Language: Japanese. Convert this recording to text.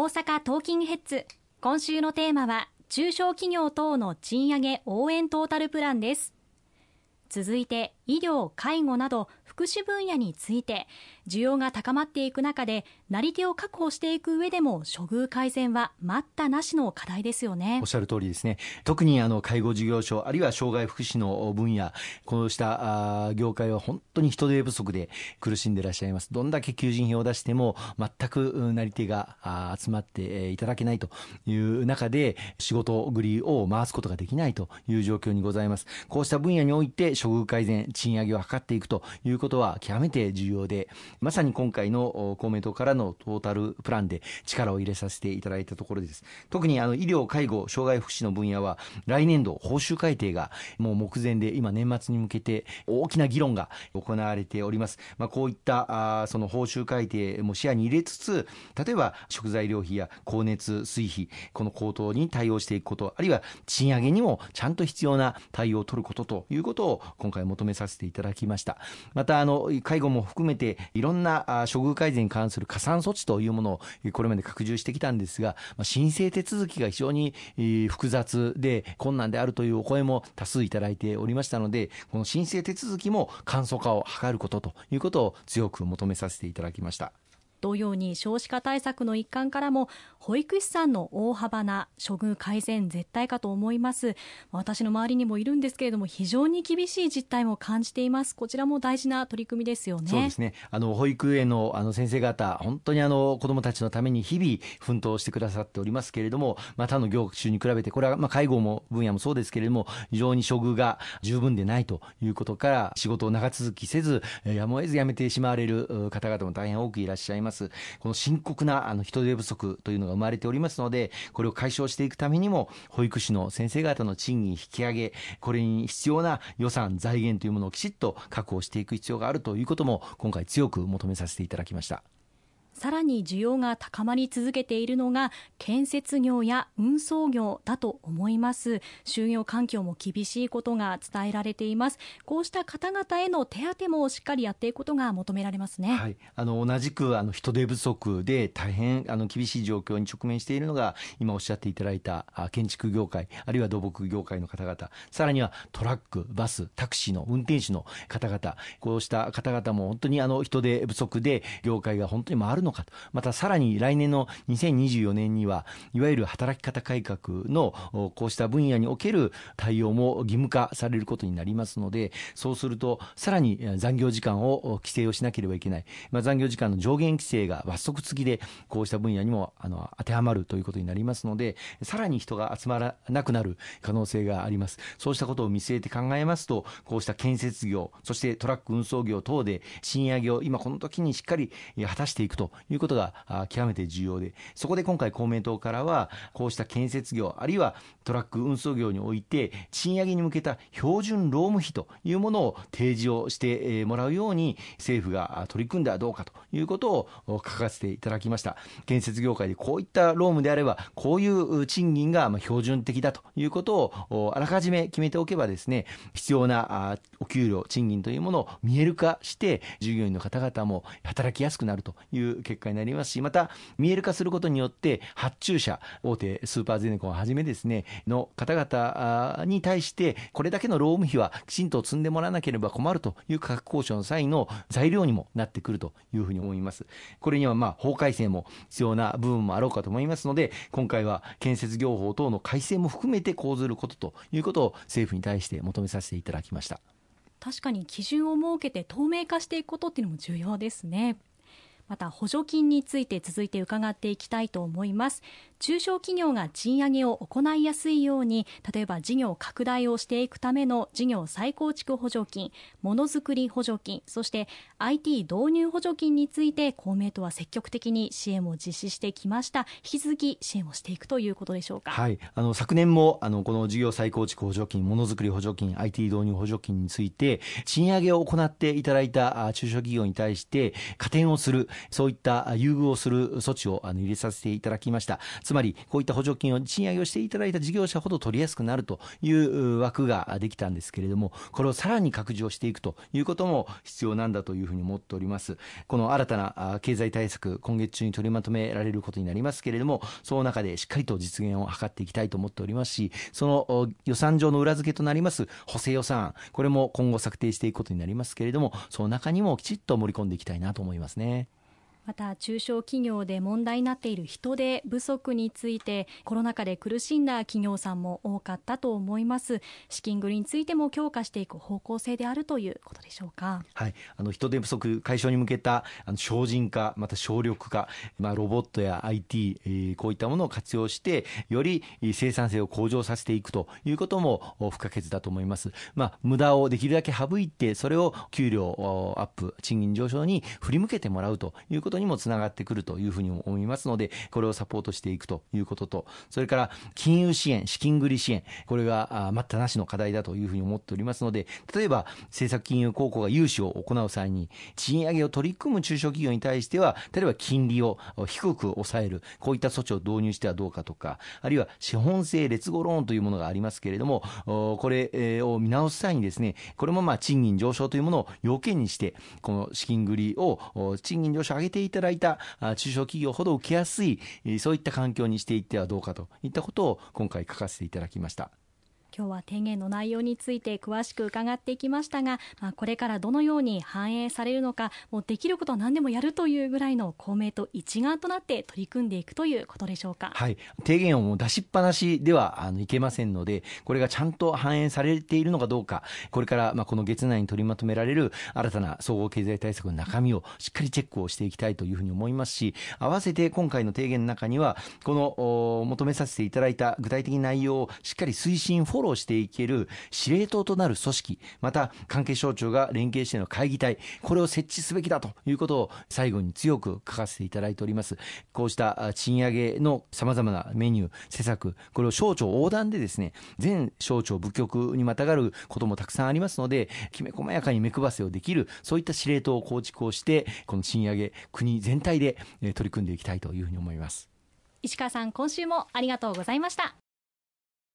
大阪トーキングヘッズ。今週のテーマは中小企業等の賃上げ応援トータルプランです。続いて医療介護など福祉分野について需要が高まっていく中でなり手を確保していく上でも処遇改善は待ったなしの課題ですよね。おっしゃる通りですね。特にあの介護事業所あるいは障害福祉の分野こうしたあ業界は本当に人手不足で苦しんでいらっしゃいます。どんだけ求人票を出しても全くなり手が集まっていただけないという中で仕事繰りを回すことができないという状況にございます。こうした分野において処遇改善賃上げを図っていくということは極めて重要でまさに今回の公明党からのトータルプランで力を入れさせていただいたところです。特にあの医療介護障害福祉の分野は来年度報酬改定がもう目前で今年末に向けて大きな議論が行われております、まあ、こういったあその報酬改定も視野に入れつつ例えば食材料費や光熱水費この高騰に対応していくことあるいは賃上げにもちゃんと必要な対応を取ることということを今回求めさせていただきましたまたあの介護も含めていろんな処遇改善に関する加算措置というものをこれまで拡充してきたんですが申請手続きが非常に複雑で困難であるというお声も多数いただいておりましたのでこの申請手続きも簡素化を図ることということを強く求めさせていただきました。同様に少子化対策の一環からも保育士さんの大幅な処遇改善絶対かと思います。私の周りにもいるんですけれども非常に厳しい実態も感じています。こちらも大事な取り組みですよね。そうですね。あの保育園のあの先生方本当にあの子どもたちのために日々奮闘してくださっておりますけれどもまあ、他の業種に比べてこれはまあ介護も分野もそうですけれども非常に処遇が十分でないということから仕事を長続きせずやむを得ず辞めてしまわれる方々も大変多くいらっしゃいます。この深刻なあの人手不足というのが生まれておりますので、これを解消していくためにも、保育士の先生方の賃金引き上げ、これに必要な予算、財源というものをきちっと確保していく必要があるということも、今回強く求めさせていただきました。さらに需要が高まり続けているのが建設業や運送業だと思います。就業環境も厳しいことが伝えられています。こうした方々への手当もしっかりやっていくことが求められますね、はい、あの同じくあの人手不足で大変あの厳しい状況に直面しているのが今おっしゃっていただいた建築業界あるいは土木業界の方々。さらにはトラックバスタクシーの運転手の方々。こうした方々も本当にあの人手不足で業界が本当に回るののかと。またさらに来年の2024年にはいわゆる働き方改革のこうした分野における対応も義務化されることになりますのでそうするとさらに残業時間を規制をしなければいけない、まあ、残業時間の上限規制が罰則付きでこうした分野にもあの当てはまるということになりますのでさらに人が集まらなくなる可能性があります。そうしたことを見据えて考えますとこうした建設業そしてトラック運送業等で賃上げを今この時にしっかり果たしていくということが極めて重要で、そこで今回公明党からは、こうした建設業、あるいはトラック運送業において、賃上げに向けた標準労務費というものを提示をしてもらうように、政府が取り組んではどうかということを書かせていただきました。建設業界でこういった労務であれば、こういう賃金が標準的だということをあらかじめ決めておけばですね、必要なお給料、賃金というものを見える化して、従業員の方々も働きやすくなるという結果になりますし、また見える化することによって、発注者、大手スーパーゼネコンをはじめですね、の方々に対して、これだけの労務費はきちんと積んでもらわなければ困るという価格交渉の際の材料にもなってくるというふうに思います。これにはまあ法改正も必要な部分もあろうかと思いますので、今回は建設業法等の改正も含めて講ずることということを政府に対して求めさせていただきました。確かに基準を設けて透明化していくことっていうのも重要ですね。また補助金について続いて伺っていきたいと思います。中小企業が賃上げを行いやすいように例えば事業拡大をしていくための事業再構築補助金ものづくり補助金そして IT 導入補助金について公明党は積極的に支援を実施してきました。引き続き支援をしていくということでしょうか、はい、あの昨年もあのこの事業再構築補助金ものづくり補助金 IT 導入補助金について賃上げを行っていただいた中小企業に対して加点をするそういった優遇をする措置をあの入れさせていただきました。つまり、こういった補助金を賃上げをしていただいた事業者ほど取りやすくなるという枠ができたんですけれども、これをさらに拡充していくということも必要なんだというふうに思っております。この新たな経済対策、今月中に取りまとめられることになりますけれども、その中でしっかりと実現を図っていきたいと思っておりますし、その予算上の裏付けとなります補正予算、これも今後策定していくことになりますけれども、その中にもきちっと盛り込んでいきたいなと思いますね。また中小企業で問題になっている人手不足についてコロナ禍で苦しんだ企業さんも多かったと思います。資金繰りについても強化していく方向性であるということでしょうか。はい。あの人手不足解消に向けたあの省人化また省力化まあロボットや IT、えー、こういったものを活用してより生産性を向上させていくということも不可欠だと思います。まあ無駄をできるだけ省いてそれを給料アップ賃金上昇に振り向けてもらうということにもつながってくるというふうに思いますので、これをサポートしていくということと、それから金融支援、資金繰り支援、これが待ったなしの課題だというふうに思っておりますので、例えば政策金融公庫が融資を行う際に、賃上げを取り組む中小企業に対しては、例えば金利を低く抑える、こういった措置を導入してはどうかとか、あるいは資本性劣後ローンというものがありますけれども、これを見直す際にですね、これもまあ賃金上昇というものを要件にして、この資金繰りを賃金上昇を上げていただいた中小企業ほど受けやすい、そういった環境にしていってはどうかといったことを今回書かせていただきました。今日は提言の内容について詳しく伺っていきましたが、まあ、これからどのように反映されるのかもうできることは何でもやるというぐらいの公明党一丸となって取り組んでいくということでしょうか。はい、提言をもう出しっぱなしではあのいけませんのでこれがちゃんと反映されているのかどうかこれからまあこの月内に取りまとめられる新たな総合経済対策の中身をしっかりチェックをしていきたいというふうに思いますし合わせて今回の提言の中にはこの求めさせていただいた具体的内容をしっかり推進フォローしていける司令塔となる組織、また関係省庁が連携しての会議体、これを設置すべきだということを最後に強く書かせていただいております。こうした賃上げの様々なメニュー、施策、これを省庁横断でですね、全省庁部局にまたがることもたくさんありますので、きめ細やかに目配せをできる、そういった司令塔を構築をして、この賃上げ、国全体で取り組んでいきたいというふうに思います。石川さん、今週もありがとうございました。